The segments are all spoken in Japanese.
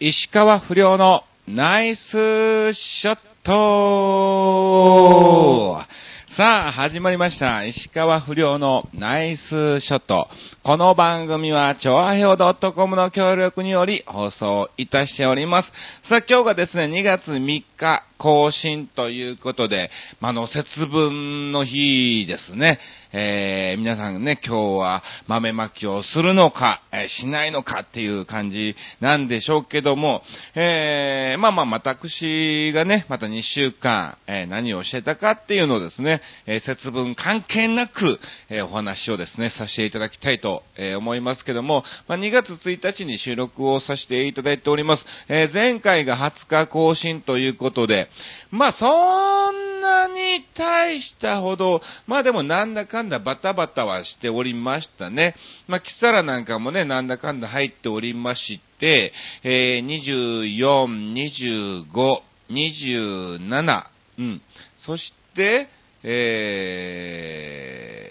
石川不良のナイスショットさあ、始まりました。石川不良のナイスショット。この番組は、超和表 .com の協力により放送いたしております。さあ、今日がですね、2月3日更新ということで、まあ、の、節分の日ですね。えー、皆さんね、今日は豆まきをするのか、えーしないのかっていう感じなんでしょうけども、えー、まあまあ、私がね、また2週間、えー何をしてたかっていうのをですね、えー節分関係なく、えーお話をですね、させていただきたいと、え思いますけども、まあ、2月1日に収録をさせていただいております。えー前回が20日更新ということで、まあ、そんなに大したほど、まあでもなんだかんだバタバタはしておりましたね。まあ、キサラなんかもね、なんだかんだ入っておりまして、えー24、25、27、うん。そして、え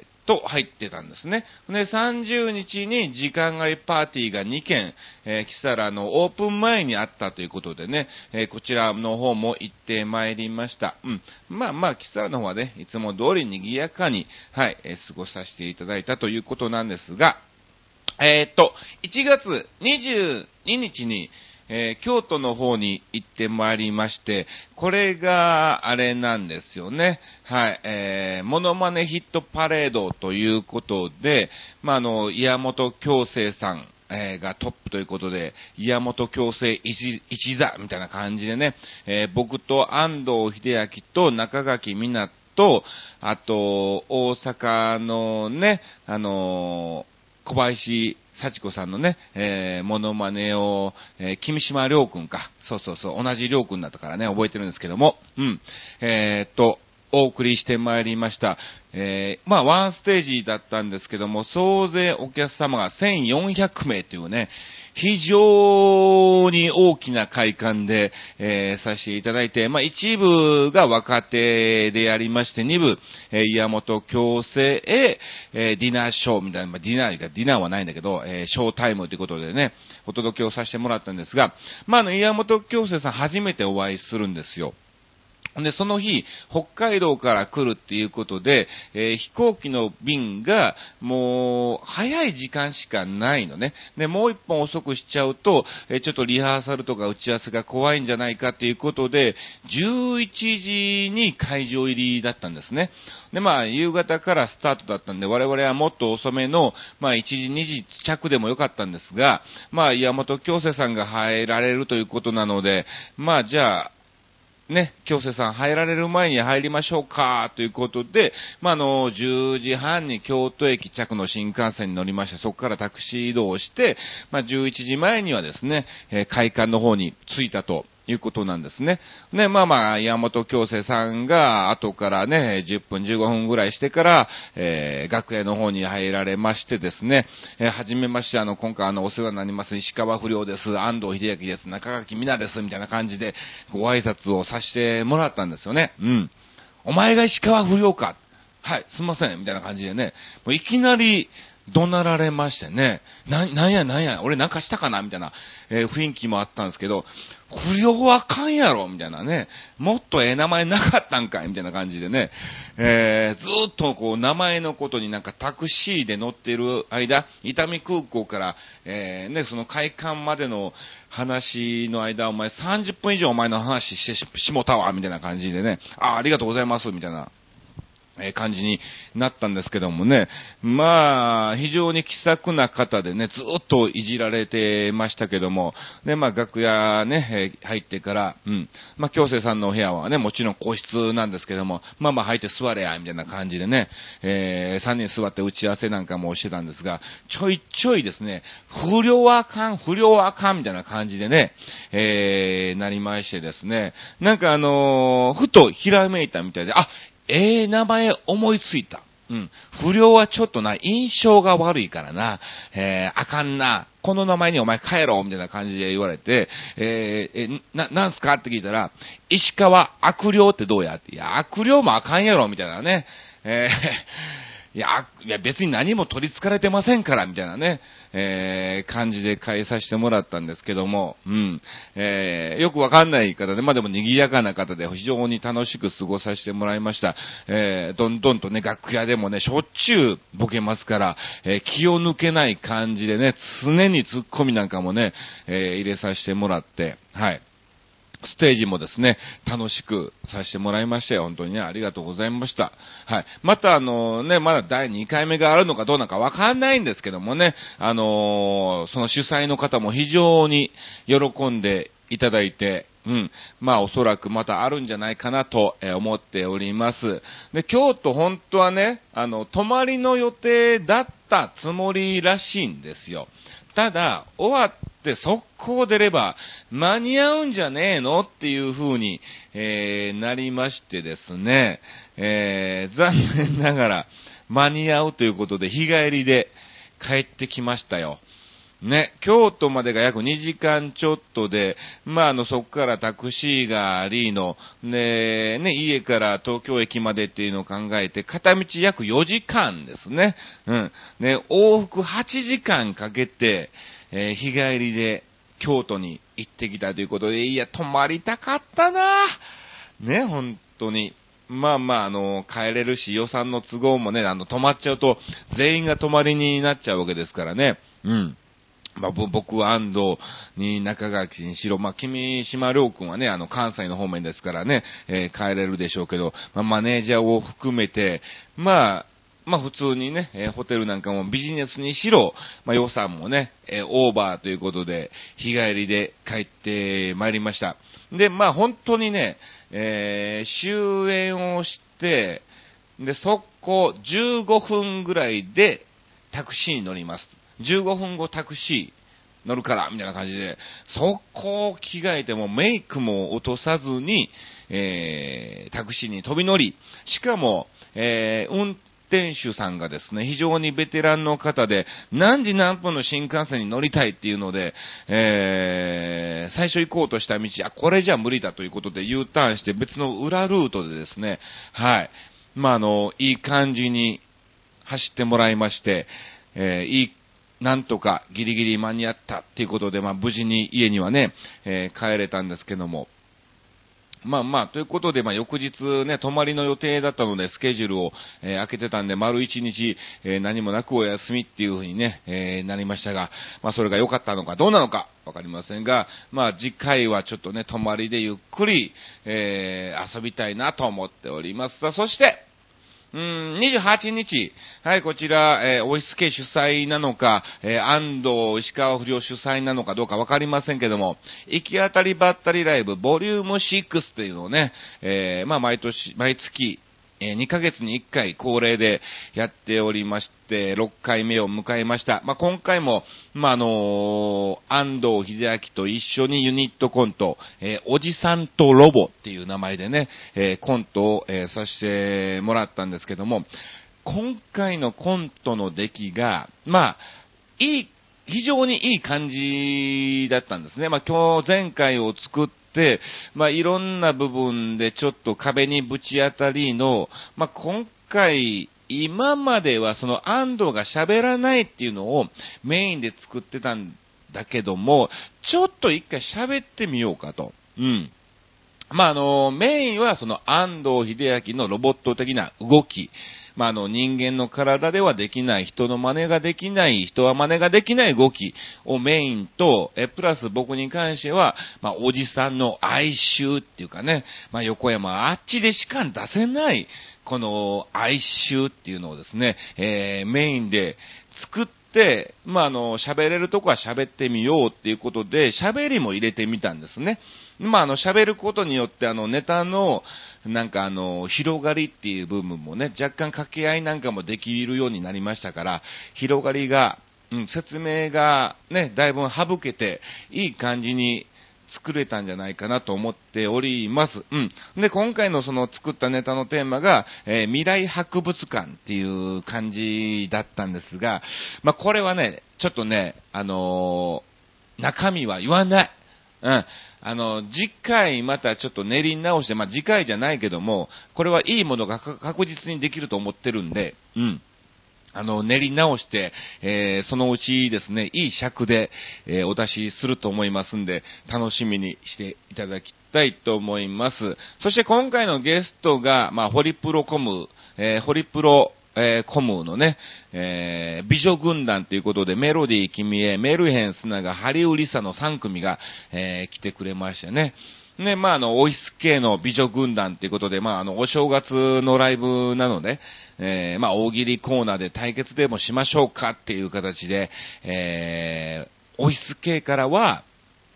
ー、と入ってたんですね。で、30日に時間外パーティーが2件、えー、キサラのオープン前にあったということでね、えーこちらの方も行ってまいりました。うん。まあまあ、キサラの方はね、いつも通り賑やかに、はい、えー過ごさせていただいたということなんですが、えっと、1月22日に、えー京都の方に行ってまいりまして、これがあれなんですよね。はい、えー、モノマネヒットパレードということで、まあ、あの、岩本京生さん、えがトップということで、岩本京成一座みたいな感じでね、えー僕と安藤秀明と中垣みなと、あと、大阪のね、あのー小林幸子さんのね、えー、モノマネを、えー、君島良くんか。そうそうそう、同じ良くんだったからね、覚えてるんですけども、うん。えー、っと、お送りしてまいりました。えー、まあ、ワンステージだったんですけども、総勢お客様が1400名というね、非常に大きな会館で、えーさせていただいて、まあ、一部が若手でやりまして、二部、えー岩本京成へ、えーディナーショーみたいな、まあ、ディナーが、ディナーはないんだけど、えーショータイムということでね、お届けをさせてもらったんですが、まあ、あの、岩本京成さん初めてお会いするんですよ。で、その日、北海道から来るっていうことで、えー飛行機の便が、もう、早い時間しかないのね。で、もう一本遅くしちゃうと、えーちょっとリハーサルとか打ち合わせが怖いんじゃないかっていうことで、11時に会場入りだったんですね。で、まあ、夕方からスタートだったんで、我々はもっと遅めの、まあ、1時、2時着でもよかったんですが、まあ、岩本京生さんが入られるということなので、まあ、じゃあ、ね、京成さん入られる前に入りましょうか、ということで、まあ、あの、10時半に京都駅着の新幹線に乗りまして、そこからタクシー移動して、まあ、11時前にはですね、えー会館の方に着いたと。いうことなんですね。ね、まあまあ、山本京生さんが後からね、10分15分ぐらいしてから、えー楽屋の方に入られましてですね、えーはじめまして、あの、今回あの、お世話になります、石川不良です、安藤秀明です、中垣みなです、みたいな感じで、ご挨拶をさせてもらったんですよね。うん。お前が石川不良か。はい、すいません、みたいな感じでね、もういきなり、怒鳴られましてね、な、なんやなんや、俺なんかしたかなみたいな、えー雰囲気もあったんですけど、不良はあかんやろみたいなね、もっとええ名前なかったんかいみたいな感じでね、えーずっとこう名前のことになんかタクシーで乗ってる間、伊丹空港から、えーね、その会館までの話の間、お前30分以上お前の話してししもたわ、みたいな感じでね、あ、ありがとうございます、みたいな。え感じになったんですけどもね、まあ、非常に気さくな方でね、ずっといじられてましたけども、で、まあ、楽屋ね、え入ってから、うん、まあ、京生さんのお部屋はね、もちろん個室なんですけども、まあまあ入って座れや、みたいな感じでね、えー、3人座って打ち合わせなんかもしてたんですが、ちょいちょいですね、不良はあかん、不良はあかん、みたいな感じでね、えー、なりましてですね、なんかあのーふとひらめいたみたいで、あ、ええ名前思いついた。うん。不良はちょっとな、印象が悪いからな、えー、あかんな、この名前にお前帰ろう、みたいな感じで言われて、えー、え、な、なんすか？って聞いたら、石川悪霊ってどうや？って、いや、悪霊もあかんやろ、みたいなね、えーいや、いや別に何も取り憑かれてませんから、みたいなね、えー、感じで返させてもらったんですけども、うん、えー、よくわかんない方で、まあでも賑やかな方で非常に楽しく過ごさせてもらいました。えー、どんどんとね、楽屋でもね、しょっちゅうボケますから、えー、気を抜けない感じでね、常にツッコミなんかもね、えー、入れさせてもらって、はい。ステージもですね、楽しくさせてもらいましたよ。本当にね、ありがとうございました。はい。またあのね、まだ第2回目があるのかどうなのかわかんないんですけどもね、あのー、その主催の方も非常に喜んでいただいて、うん。まあおそらくまたあるんじゃないかなと思っております。で、京都本当はね、あの、泊まりの予定だったつもりらしいんですよ。ただ、終わって速攻出れば間に合うんじゃねえのっていう風に、えー、なりましてですね、えー、残念ながら間に合うということで日帰りで帰ってきましたよ。ね、京都までが約2時間ちょっとで、まあ、あの、そこからタクシーがありの、ね、ね、家から東京駅までっていうのを考えて、片道約4時間ですね。うん。ね、往復8時間かけて、えー、日帰りで京都に行ってきたということで、いや、泊まりたかったなね、本当に。まあまあ、あの、帰れるし、予算の都合もね、あの、泊まっちゃうと、全員が泊まりになっちゃうわけですからね。うん。まあ、僕は安藤に中垣にしろ、まあ、君島良君はね、あの、関西の方面ですからね、えー、帰れるでしょうけど、まあ、マネージャーを含めて、まあ、まあ普通にね、えー、ホテルなんかもビジネスにしろ、まあ予算もね、えー、オーバーということで、日帰りで帰ってまいりました。で、まあ本当にね、えー、終演をして、で、速攻15分ぐらいでタクシーに乗ります。15分後タクシー乗るから、みたいな感じで、速攻着替えてもメイクも落とさずに、えー、タクシーに飛び乗り、しかも、えー、運転手さんがですね、非常にベテランの方で、何時何分の新幹線に乗りたいっていうので、えー、最初行こうとした道、あ、これじゃ無理だということで U ターンして別の裏ルートでですね、はい。まあ、あの、いい感じに走ってもらいまして、えー、いいなんとかギリギリ間に合ったっていうことで、まあ無事に家にはね、えー、帰れたんですけども。まあまあ、ということで、まあ翌日ね、泊まりの予定だったので、スケジュールを、えー、開けてたんで、丸一日、えー、何もなくお休みっていうふうにね、えー、なりましたが、まあそれが良かったのかどうなのか、わかりませんが、まあ次回はちょっとね、泊まりでゆっくり、えー、遊びたいなと思っております。さあ、そして、うん、28日、はい、こちら、えー、オフィス系主催なのか、えー、安藤石川不良主催なのかどうかわかりませんけども、行き当たりばったりライブ、ボリューム6っていうのをね、えー、まあ、毎年、毎月、え2ヶ月に1回恒例でやっておりまして、6回目を迎えました。まあ、今回も、まあ、あの、安藤秀明と一緒にユニットコント、えー、おじさんとロボっていう名前でね、えー、コントを、えさせてもらったんですけども、今回のコントの出来が、まあ、いい非常にいい感じだったんですね。まあ、今日前回を作っ、まあ、いろんな部分でちょっと壁にぶち当たりの、まあ、今回、今まではその安藤が喋らないっていうのをメインで作ってたんだけども、ちょっと一回喋ってみようかと。うん。まあ、あの、メインはその安藤秀明のロボット的な動き。まあ、あの、人間の体ではできない、人の真似ができない、人は真似ができない動きをメインと、え、プラス僕に関しては、まあ、おじさんの哀愁っていうかね、まあ、横山あっちでしか出せない、この哀愁っていうのをですね、えー、メインで作って、まあ、あの、喋れるとこは喋ってみようっていうことで、喋りも入れてみたんですね。まあ、あの、喋ることによって、あの、ネタの、なんかあの、広がりっていう部分もね、若干掛け合いなんかもできるようになりましたから、広がりが、うん、説明がね、だいぶ省けて、いい感じに作れたんじゃないかなと思っております。うん。で、今回のその作ったネタのテーマが、えー、未来博物館っていう感じだったんですが、まあ、これはね、ちょっとね、あのー、中身は言わない。うん。あの、次回またちょっと練り直して、まあ、次回じゃないけども、これはいいものが確実にできると思ってるんで、うん。あの、練り直して、えー、そのうちですね、いい尺で、えー、お出しすると思いますんで、楽しみにしていただきたいと思います。そして今回のゲストが、まあ、ホリプロコム、えー、ホリプロ、えー、コムのね、えー、美女軍団ということで、メロディー君へ、メルヘンスナがハリウリサの3組が、えー、来てくれましたね。ね、まあ、あの、オイス系の美女軍団ということで、まあ、あの、お正月のライブなので、えー、まあ、大喜利コーナーで対決でもしましょうかっていう形で、えー、オイス系からは、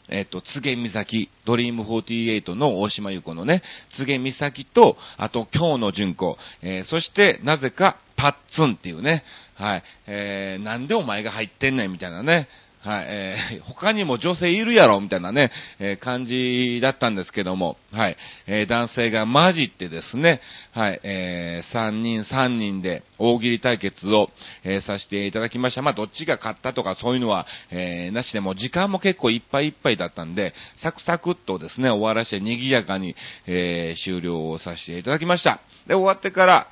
えっ、と、つげみさき、ドリーム48の大島優子のね、つげみさきと、あと、今日の純子、えー、そして、なぜか、パッツンっていうね、はい、えー、なんでお前が入ってんねんみたいなね、はい、えー、他にも女性いるやろみたいなね、えー、感じだったんですけども、はい、えー、男性が混じってですね、はい、えー、3人3人で大喜利対決を、えー、させていただきました。まあ、どっちが勝ったとかそういうのは、えー、なしでも時間も結構いっぱいいっぱいだったんで、サクサクっとですね、終わらせて賑やかに、えー、終了をさせていただきました。で、終わってから、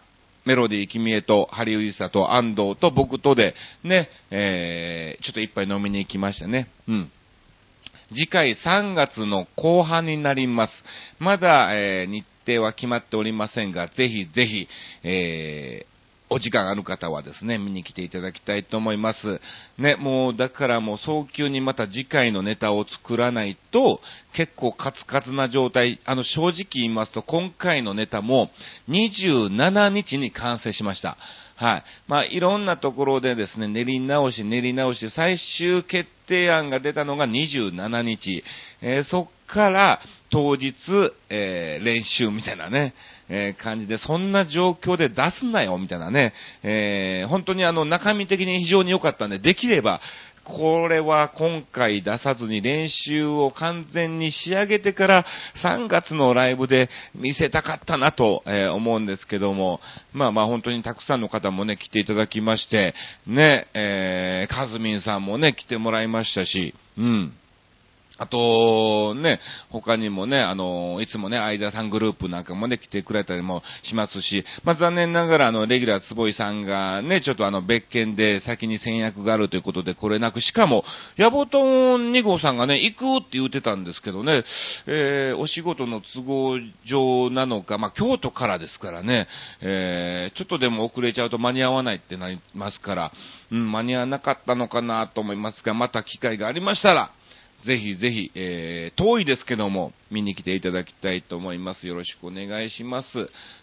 メロディー、君へと、ハリウイサと、安藤と僕とで、ね、えー、ちょっと一杯飲みに行きましたね。うん。次回3月の後半になります。まだ、えー、日程は決まっておりませんが、ぜひぜひ、えー、お時間ある方はですね、見に来ていただきたいと思います。ね、もう、だからもう早急にまた次回のネタを作らないと、結構カツカツな状態、あの、正直言いますと、今回のネタも27日に完成しました。はい。まあ、いろんなところでですね、練り直し、練り直し、最終決定案が出たのが27日。えー、そっから当日、えー、練習みたいなね、えー、感じで、そんな状況で出すなよ、みたいなね、えー、本当にあの、中身的に非常に良かったんで、できれば、これは今回出さずに練習を完全に仕上げてから3月のライブで見せたかったなと、え思うんですけども、まあまあ本当にたくさんの方もね、来ていただきまして、ね、えー、カズミンさんもね、来てもらいましたし、うん。あと、ね、他にもね、あの、いつもね、相田さんグループなんかもね、来てくれたりもしますし、まあ、残念ながら、あの、レギュラー坪井さんがね、ちょっとあの、別件で先に戦略があるということで来れなく、しかも、ヤボトン2号さんがね、行くって言ってたんですけどね、えー、お仕事の都合上なのか、まあ、京都からですからね、えー、ちょっとでも遅れちゃうと間に合わないってなりますから、うん、間に合わなかったのかなと思いますが、また機会がありましたら、ぜひぜひ、えー、遠いですけども、見に来ていただきたいと思います。よろしくお願いします。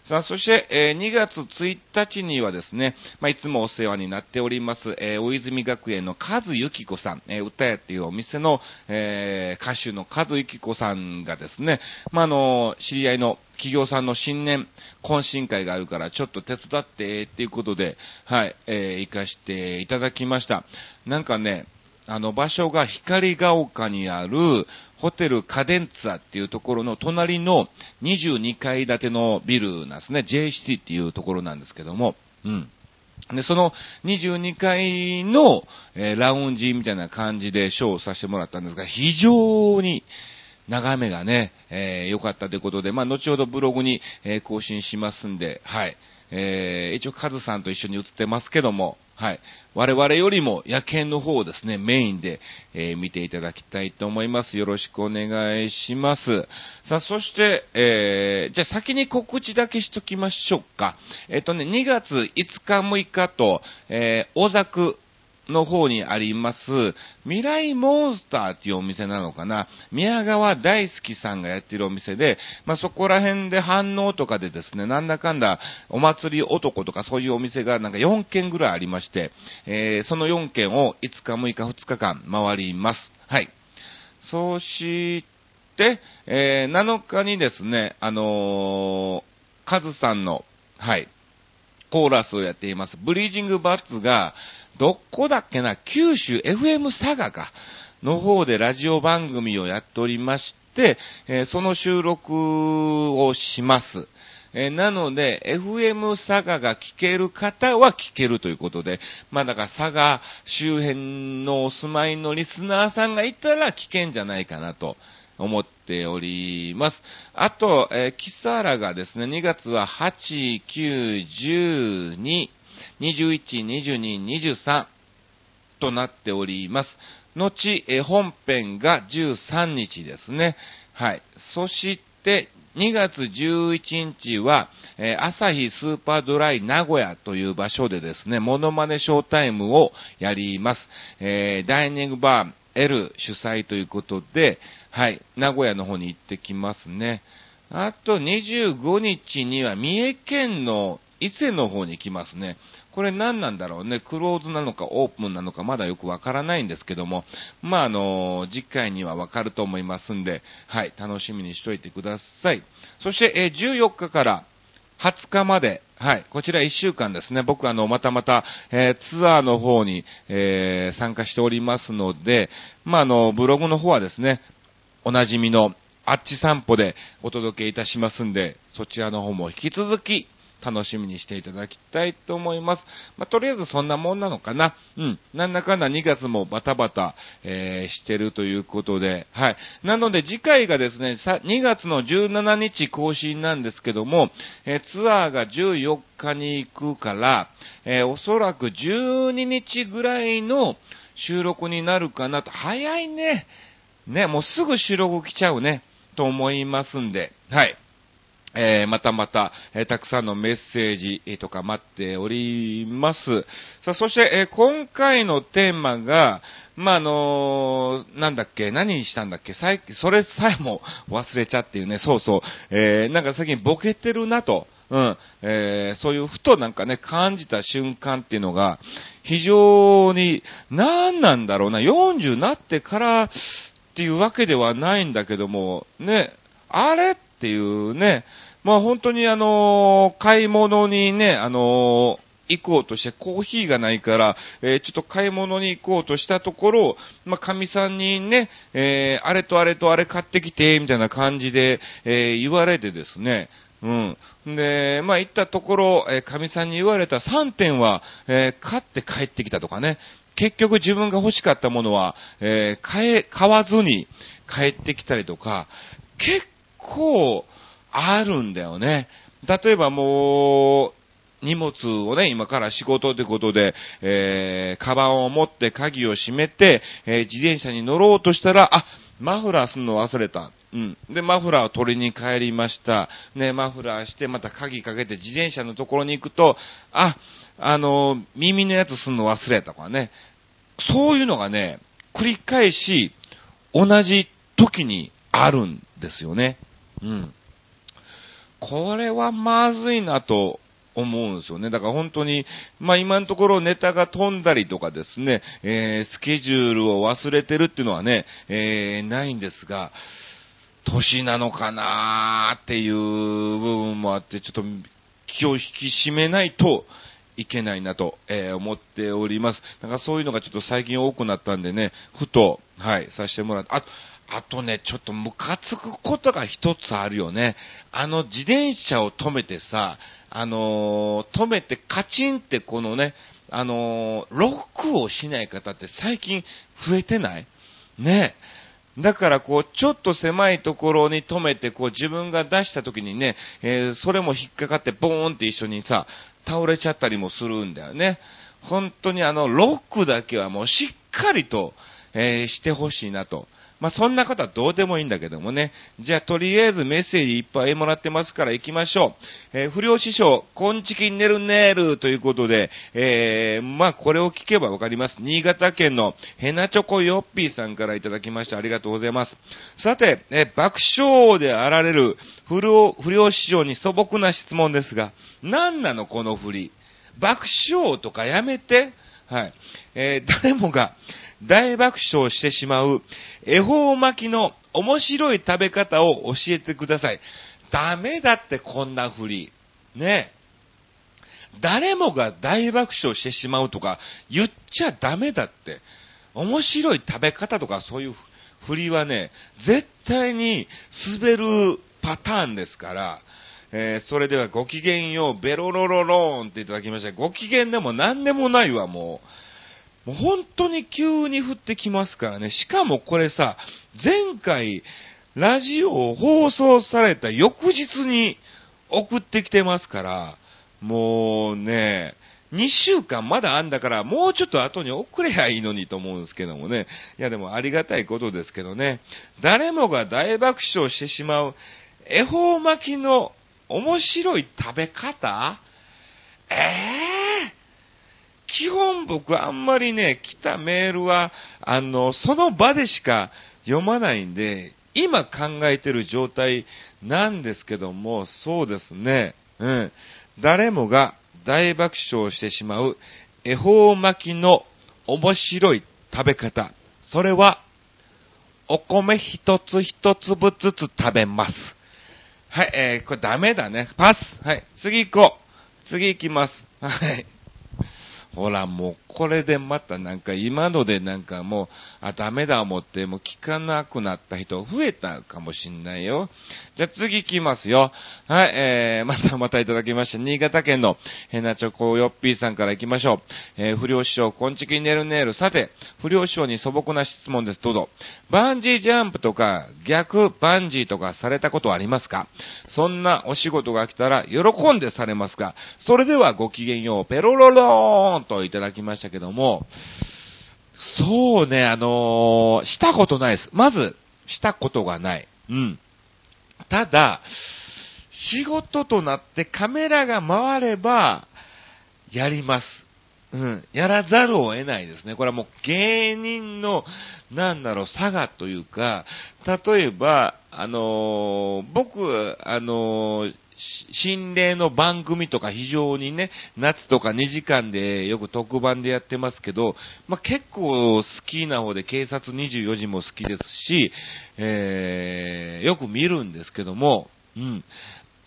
さあ、そして、えー、2月1日にはですね、まあ、いつもお世話になっております、えー、大泉学園のカズユキコさん、えー、歌屋っていうお店の、え、歌手のカズユキコさんがですね、まあ、あの、知り合いの企業さんの新年懇親会があるからちょっと手伝ってっていうことで、はい、えー、行かしていただきました。なんかね、あの場所が光が丘にあるホテルカデンツァっていうところの隣の22階建てのビルなんですね。JCT っていうところなんですけども、うん。で、その22階の、えー、ラウンジみたいな感じでショーをさせてもらったんですが、非常に眺めがね、えー、かったということで、まあ、後ほどブログに、えー、更新しますんで、はい。えー、一応カズさんと一緒に映ってますけども、はい。我々よりも野犬の方をですね、メインで、えー、見ていただきたいと思います。よろしくお願いします。さあ、そして、えー、じゃあ先に告知だけしときましょうか。えっ、ー、とね、2月5日6日と、えー、大作の方にあります、未来モンスターっていうお店なのかな。宮川大好さんがやってるお店で、まあ、そこら辺で反応とかでですね、なんだかんだお祭り男とかそういうお店がなんか4軒ぐらいありまして、えー、その4軒を5日6日2日間回ります。はい。そして、えー、7日にですね、あのー、カズさんの、はい、コーラスをやっています。ブリージングバッツが、どこだっけな、九州 FM 佐賀か、の方でラジオ番組をやっておりまして、えー、その収録をします。えー、なので、FM 佐賀が聞ける方は聞けるということで、まあだから佐賀周辺のお住まいのリスナーさんがいたら聞けんじゃないかなと思っております。あと、えー、キサラがですね、2月は8、9、10に、21、22、23となっております。後、え本編が13日ですね。はい。そして、2月11日は、えー、朝日スーパードライ名古屋という場所でですね、モノマネショータイムをやります。えー、ダイニングバー L 主催ということで、はい、名古屋の方に行ってきますね。あと25日には三重県の伊勢の方に行きますね。これ何なんだろうね。クローズなのかオープンなのかまだよくわからないんですけども、まあ、あの、次回にはわかると思いますんで、はい、楽しみにしといてください。そして、え14日から20日まで、はい、こちら1週間ですね。僕あの、またまた、えー、ツアーの方に、えー、参加しておりますので、まあ、あの、ブログの方はですね、おなじみのあっち散歩でお届けいたしますんで、そちらの方も引き続き楽しみにしていただきたいと思います。まあ、とりあえずそんなもんなのかな。うん。なんだかんだ2月もバタバタ、えー、してるということで、はい。なので次回がですね、さ2月の17日更新なんですけども、えー、ツアーが14日に行くから、えー、おそらく12日ぐらいの収録になるかなと。早いね。ね、もうすぐ収録来ちゃうね。と思いますんで、はい。えー、またまた、えー、たくさんのメッセージ、えー、とか待っております。さあ、そして、え、今回のテーマが、まあ、あのなんだっけ、何にしたんだっけ、さいそれさえも忘れちゃっていうね、そうそう、えなんか最近ボケてるなと、うん、えそういうふとなんかね、感じた瞬間っていうのが、非常に、何なんだろうな、40なってからっていうわけではないんだけども、ね、あれってていうね、まあ本当にあの、買い物にね、あの、行こうとして、コーヒーがないから、えー、ちょっと買い物に行こうとしたところ、まあ、神さんにね、えー、あれとあれとあれ買ってきて、みたいな感じで、えー、言われてですね、うん。で、まあ、行ったところ、えー、神さんに言われた3点は、えー、買って帰ってきたとかね、結局自分が欲しかったものは、えー、買え、買わずに帰ってきたりとか、結構あるんだよね。例えばもう、荷物をね、今から仕事ってことで、えー、カバンを持って鍵を閉めて、えー、自転車に乗ろうとしたら、あ、マフラーすんの忘れた。うん。で、マフラーを取りに帰りました。ね、マフラーして、また鍵かけて自転車のところに行くと、あ、あの、耳のやつすんの忘れたとかね。そういうのがね、繰り返し、同じ時にあるんですよね。うん。これはまずいなと思うんですよね。だから本当に、まあ今のところネタが飛んだりとかですね、えー、スケジュールを忘れてるっていうのはね、えー、ないんですが、年なのかなーっていう部分もあって、ちょっと気を引き締めないといけないなと、えー、思っております。なんかそういうのがちょっと最近多くなったんでね、ふと、はい、させてもらって、あ、あとね、ちょっとムカつくことが一つあるよね。あの、自転車を止めてさ、あのー、止めてカチンってこのね、あのー、ロックをしない方って最近増えてない？ね。だからこう、ちょっと狭いところに止めて、こう自分が出した時にね、えー、それも引っかかってボーンって一緒にさ、倒れちゃったりもするんだよね。本当にあの、ロックだけはもうしっかりと、えー、してほしいなと。まあ、そんなことはどうでもいいんだけどもね。じゃあ、とりあえずメッセージいっぱいもらってますから行きましょう。えー、不良師匠、こんちきねるねるということで、えー、まあ、これを聞けばわかります。新潟県のヘナチョコヨッピーさんからいただきました。ありがとうございます。さて、えー、爆笑であられる不良、不良師匠に素朴な質問ですが、何なのこの振り？爆笑とかやめて？はい。えー、誰もが、大爆笑してしまう恵方巻きの面白い食べ方を教えてください。ダメだってこんなふり。ね誰もが大爆笑してしまうとか言っちゃダメだって。面白い食べ方とかそういう振りはね、絶対に滑るパターンですから、えー、それではご機嫌よう、ベロロロローンっていただきました。ご機嫌でも何でもないわ、もう。もう本当に急に降ってきますからね。しかもこれさ、前回、ラジオを放送された翌日に送ってきてますから、もうね、2週間まだあんだから、もうちょっと後に遅れやいいのにと思うんですけどもね。いやでもありがたいことですけどね。誰もが大爆笑してしまう恵方巻きの面白い食べ方？ええー、僕あんまりね、来たメールは、あの、その場でしか読まないんで、今考えてる状態なんですけども、そうですね。うん。誰もが大爆笑してしまう恵方巻きの面白い食べ方。それは、お米一つ一粒ずつ食べます。はい、えー、これダメだね。パス。はい、次行こう。次行きます。はい。ほら、もう、これでまたなんか今のでなんかもう、あ、ダメだ思って、もう聞かなくなった人増えたかもしんないよ。じゃあ次行きますよ。はい、えー、またまたいただきました。新潟県のヘナチョコヨッピーさんから行きましょう。えー、不良師匠、こんちきねるねる。さて、不良師匠に素朴な質問です。どうぞ。バンジージャンプとか、逆バンジーとかされたことありますか？そんなお仕事が来たら喜んでされますか？それではごきげんよう、ペロロローンといただきましたけども、そうね、あのー、したことないです。まず、したことがない。うん。ただ、仕事となってカメラが回れば、やります。うん。やらざるを得ないですね。これはもう芸人の、なんだろう、差がというか、例えば、あのー、僕、あのー、心霊の番組とか非常にね、夏とか2時間でよく特番でやってますけど、まあ、結構好きな方で警察24時も好きですし、えー、よく見るんですけども、うん。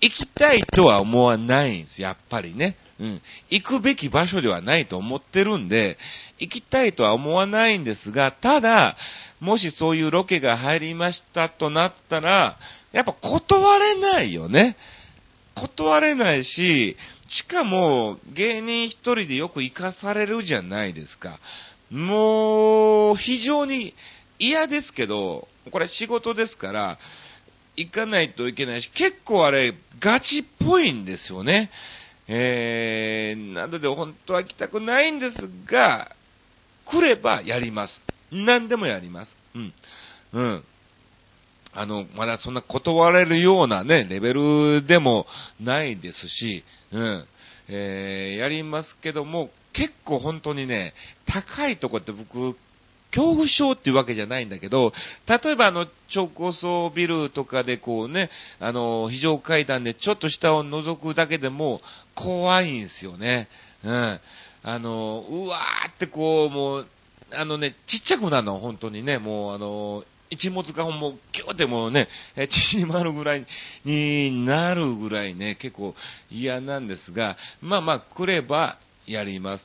行きたいとは思わないんです、やっぱりね。うん。行くべき場所ではないと思ってるんで、行きたいとは思わないんですが、ただ、もしそういうロケが入りましたとなったら、やっぱ断れないよね。断れないし、しかも芸人一人でよく行かされるじゃないですか。もう、非常に嫌ですけど、これ仕事ですから、行かないといけないし、結構あれ、ガチっぽいんですよね。えー、なので本当は行きたくないんですが、来ればやります。何でもやります。うん。うん。あの、まだそんな断れるようなね、レベルでもないですし、うん。えー、やりますけども、結構本当にね、高いとこって僕、恐怖症っていうわけじゃないんだけど、例えばあの、超高層ビルとかでこうね、あの、非常階段でちょっと下を覗くだけでも怖いんですよね。うん。あの、うわーってこう、もう、あのね、ちっちゃくなるの、本当にね、もうあの、一物がもうギューってもうね、縮まるぐらいになるぐらいね、結構嫌なんですが、まあまあ来ればやります。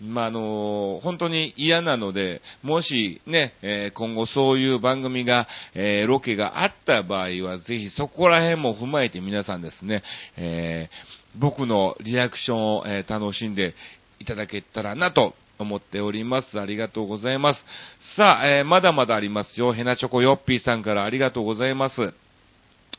まあ、あの本当に嫌なので、もしね、えー、今後そういう番組が、えー、ロケがあった場合は、ぜひそこら辺も踏まえて皆さんですね、え、僕のリアクションを、え楽しんでいただけたらなと思っております。ありがとうございます。さあ、えー、まだまだありますよ。ヘナチョコヨッピーさんからありがとうございます。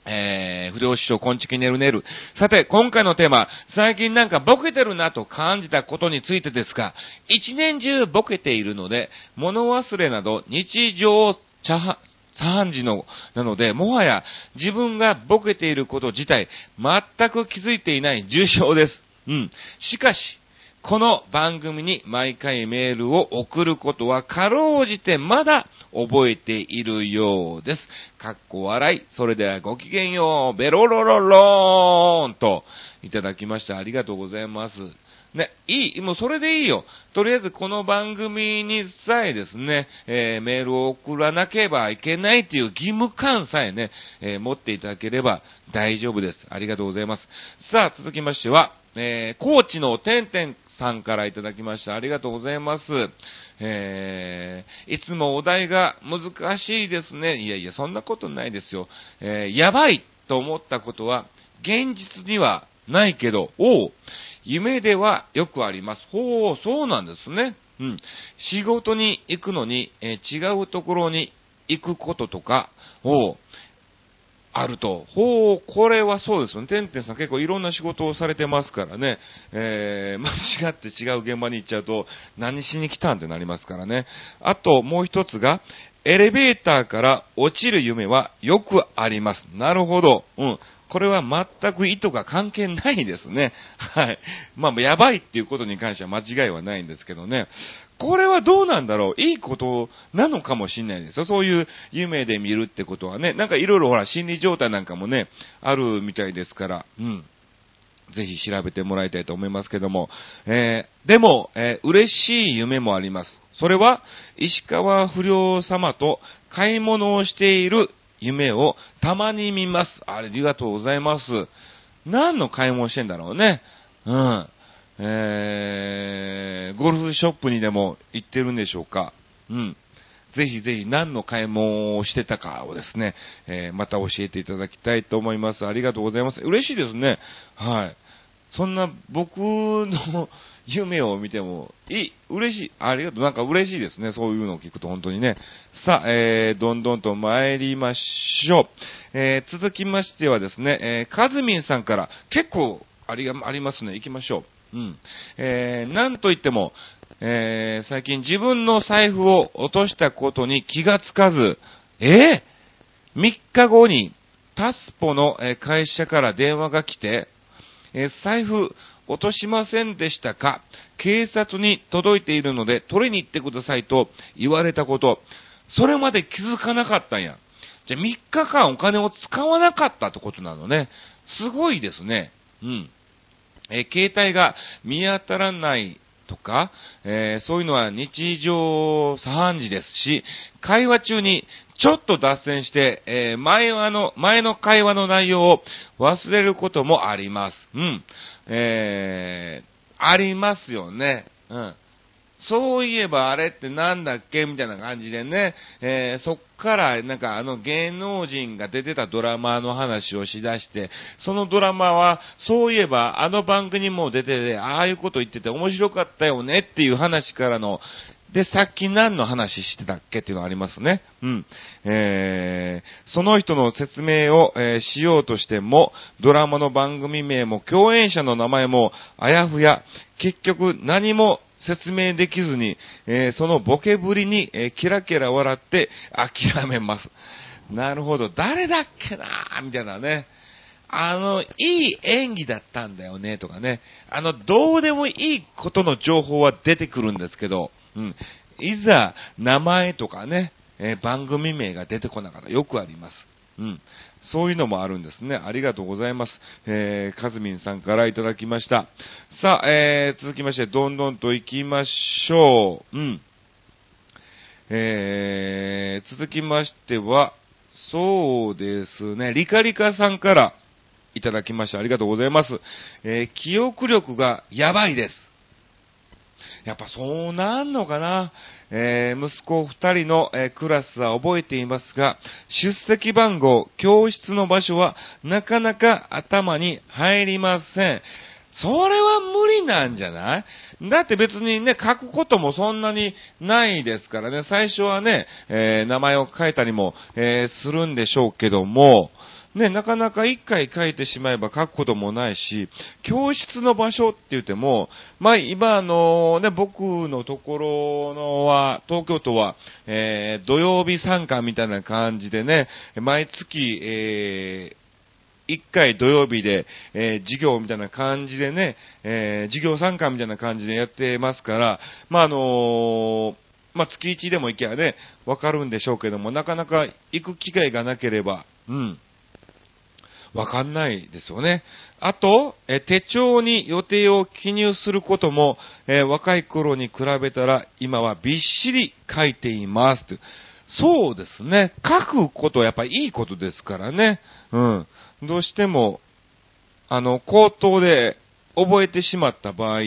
えー、不良師匠、こんちきねるねる。さて、今回のテーマ、最近なんかボケてるなと感じたことについてですが、一年中ボケているので、物忘れなど日常茶飯事の、なので、もはや自分がボケていること自体、全く気づいていない重症です。うん。しかし、この番組に毎回メールを送ることはかろうじてまだ覚えているようです。かっこ笑い。それではごきげんよう。ベロロロローンといただきました。ありがとうございます。ね、いい、もうそれでいいよ。とりあえずこの番組にさえですね、えー、メールを送らなければいけないっていう義務感さえね、えー、持っていただければ大丈夫です。ありがとうございます。さあ、続きましては、えー、高知のてんてんさんからいただきました。ありがとうございます。えー、いつもお題が難しいですね。いやいや、そんなことないですよ。えー、やばいと思ったことは、現実にはないけど、おう、夢ではよくあります。ほう、そうなんですね。うん。仕事に行くのに、えー、違うところに行くこととかを、あると。ほう、これはそうですよね。てんてんさん結構いろんな仕事をされてますからね。えー、間違って違う現場に行っちゃうと、何しに来たんってなりますからね。あと、もう一つが、エレベーターから落ちる夢はよくあります。なるほど。うん。これは全く意図が関係ないですね。はい。まあ、やばいっていうことに関しては間違いはないんですけどね。これはどうなんだろう？いいことなのかもしれないですよ。そういう夢で見るってことはね。なんかいろいろほら、心理状態なんかもね、あるみたいですから、うん。ぜひ調べてもらいたいと思いますけども。えー、でも、えー、嬉しい夢もあります。それは、石川不良様と買い物をしている夢をたまに見ます。ありがとうございます。何の買い物してんだろうね。うん。えー、ゴルフショップにでも行ってるんでしょうか。うん。ぜひぜひ何の買い物をしてたかをですね、えー、また教えていただきたいと思います。ありがとうございます。嬉しいですね。はい。そんな僕の夢を見ても、いい、嬉しい、ありがとう、なんか嬉しいですね、そういうのを聞くと本当にね。さあ、えー、どんどんと参りましょう。えー、続きましてはですね、えー、かずみんさんから結構ありが、ありますね、行きましょう。うん。えー、なんといっても、えー、最近自分の財布を落としたことに気がつかず、えー、3日後にタスポの会社から電話が来て、えー、財布落としませんでしたか？警察に届いているので取りに行ってくださいと言われたこと。それまで気づかなかったんや。じゃ3日間お金を使わなかったってことなのね。すごいですね。うん。え、携帯が見当たらないとか、えー、そういうのは日常茶飯事ですし、会話中にちょっと脱線して、えー、前の、前の会話の内容を忘れることもあります。うん。えー、ありますよね。うん。そういえばあれってなんだっけみたいな感じでね、えー、そっからなんかあの芸能人が出てたドラマの話をしだして、そのドラマはそういえばあの番組も出てて、ああいうこと言ってて面白かったよねっていう話からの、で、さっき何の話してたっけっていうのありますね。うん。えー、その人の説明を、えー、しようとしても、ドラマの番組名も共演者の名前もあやふや、結局何も説明できずに、えー、そのボケぶりに、えー、キラキラ笑って諦めます。なるほど。誰だっけなみたいなね。あの、いい演技だったんだよね、とかね。あの、どうでもいいことの情報は出てくるんですけど、うん。いざ、名前とかね、えー、番組名が出てこなかった。よくあります。うん。そういうのもあるんですね。ありがとうございます。えー、かずみんさんからいただきました。さあ、えー、続きまして、どんどんと行きましょう。うん。えー、続きましては、そうですね、リカリカさんからいただきました。ありがとうございます。えー、記憶力がやばいです。やっぱそうなんのかな？えー、息子二人の、えー、クラスは覚えていますが、出席番号、教室の場所はなかなか頭に入りません。それは無理なんじゃない？だって別にね、書くこともそんなにないですからね、最初はね、えー、名前を書いたりも、え、するんでしょうけども、ね、なかなか一回書いてしまえば書くこともないし、教室の場所って言っても、まあ、今あの、ね、僕のところのは、東京都は、えー、土曜日参加みたいな感じでね、毎月、えー一回土曜日で、えー、授業みたいな感じでね、えー、授業参加みたいな感じでやってますから、まあ、あのー、まあ、月1でも行けばね、わかるんでしょうけども、なかなか行く機会がなければ、うん。わかんないですよね。あと、え手帳に予定を記入することも、え若い頃に比べたら今はびっしり書いています。そうですね。書くことはやっぱりいいことですからね。うん。どうしても、あの、口頭で覚えてしまった場合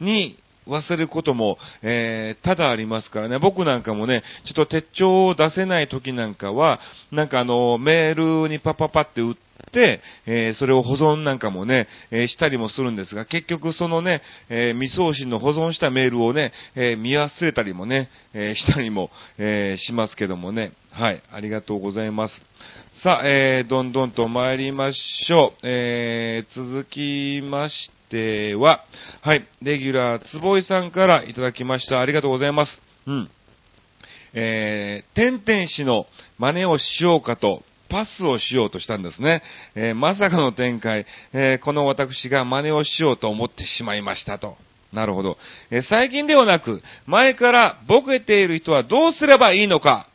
に、忘れることも、えー、ただありますからね。僕なんかもね、ちょっと手帳を出せない時なんかは、なんかあの、メールにパパパって打って、えー、それを保存なんかもね、えー、したりもするんですが、結局そのね、えー、未送信の保存したメールをね、え見忘れたりもね、えしたりも、えしますけどもね。はい、ありがとうございます。さあ、えどんどんと参りましょう。え続きましてでは、はい、レギュラー、つぼいさんからいただきました。ありがとうございます。うん。えー、天天使の真似をしようかと、パスをしようとしたんですね。えー、まさかの展開、えー、この私が真似をしようと思ってしまいましたと。なるほど。えー、最近ではなく、前からボケている人はどうすればいいのか、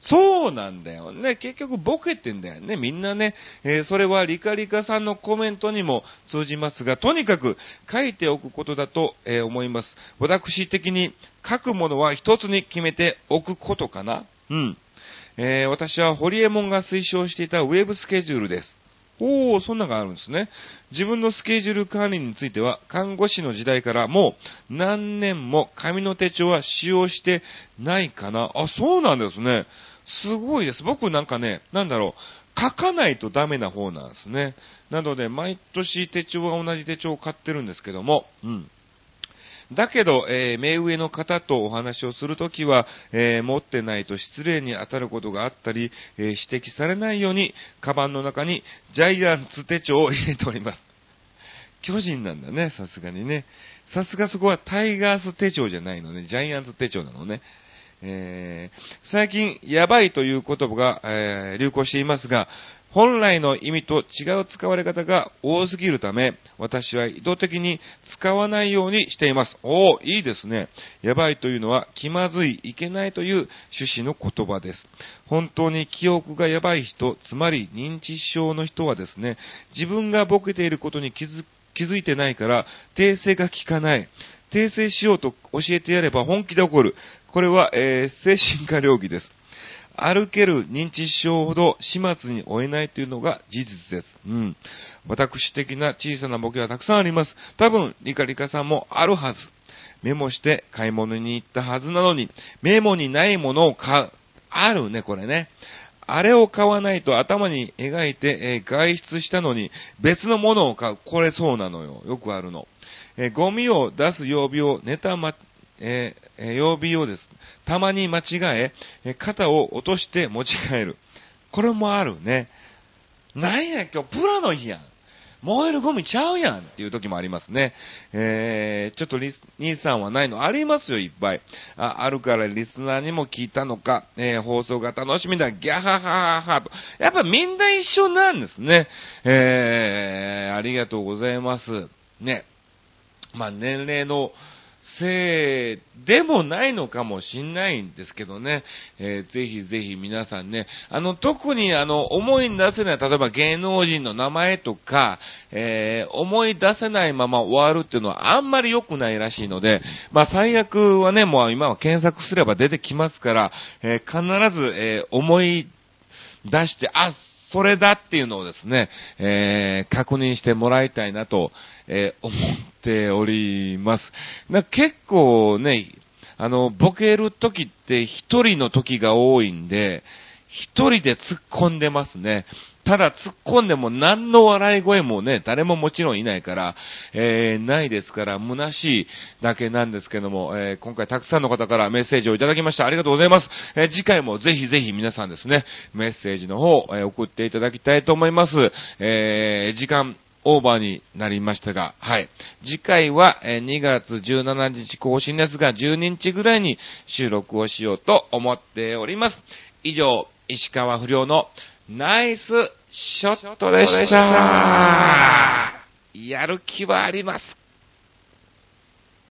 そうなんだよね。結局ボケてんだよね。みんなね。えー、それはリカリカさんのコメントにも通じますが、とにかく書いておくことだと、えー、思います。私的に書くものは一つに決めておくことかな。うん。えー、私はホリエモンが推奨していたウェブスケジュールです。おー、そんなのがあるんですね。自分のスケジュール管理については、看護師の時代からもう何年も紙の手帳は使用してないかな。あ、そうなんですね。すごいです。僕なんかね、なんだろう、書かないとダメな方なんですね。なので、毎年手帳は同じ手帳を買ってるんですけども、うん。だけど、えー、目上の方とお話をするときは、えー、持ってないと失礼に当たることがあったり、えー、指摘されないように、カバンの中にジャイアンツ手帳を入れております。巨人なんだね、さすがにね。さすがそこはタイガース手帳じゃないのね、ジャイアンツ手帳なのね。えー、最近、やばいという言葉が、えー、流行していますが、本来の意味と違う使われ方が多すぎるため、私は意図的に使わないようにしています。おー、いいですね。やばいというのは気まずい、いけないという趣旨の言葉です。本当に記憶がやばい人、つまり認知症の人はですね、自分がボケていることに気づ気づいてないから、訂正が効かない。訂正しようと教えてやれば本気で怒る。これは、えー、精神科療儀です。歩ける認知症ほど始末に追えないというのが事実です。うん。私的な小さなボケはたくさんあります。多分、リカリカさんもあるはず。メモして買い物に行ったはずなのに、メモにないものを買う。あるね、これね。あれを買わないと頭に描いて、えー、外出したのに別のものを買う。これそうなのよ。よくあるの。えー、ゴミを出す曜日をネタま、えー、曜日をです。たまに間違え、肩を落として持ち帰る。これもあるね。なんや、今日プロの日やん。燃えるゴミちゃうやんっていう時もありますね。えー、ちょっとリス、兄さんはないのありますよ、いっぱい。あ、あるからリスナーにも聞いたのか、えー、放送が楽しみだ、ギャハハハハと。やっぱみんな一緒なんですね。えー、ありがとうございます。ね。まあ、年齢の、せいでもないのかもしんないんですけどね、えー、ぜひぜひ皆さんね、あの、特にあの、思い出せない、例えば芸能人の名前とか、えー、思い出せないまま終わるっていうのはあんまり良くないらしいので、まあ最悪はね、もう今は検索すれば出てきますから、えー、必ず、え思い出して、あっ、それだっていうのをですね、えー、確認してもらいたいなと、えー、思っております。結構ね、あの、ボケる時って一人の時が多いんで、一人で突っ込んでますね。ただ突っ込んでも何の笑い声もね、誰ももちろんいないから、えー、ないですから、虚しいだけなんですけども、えー、今回たくさんの方からメッセージをいただきました。ありがとうございます。えー、次回もぜひぜひ皆さんですね、メッセージの方、えー送っていただきたいと思います。えー時間、オーバーになりましたが、はい。次回は、え2月17日更新ですが、12日ぐらいに収録をしようと思っております。以上、石川不良のナイスショットでした。やる気はあります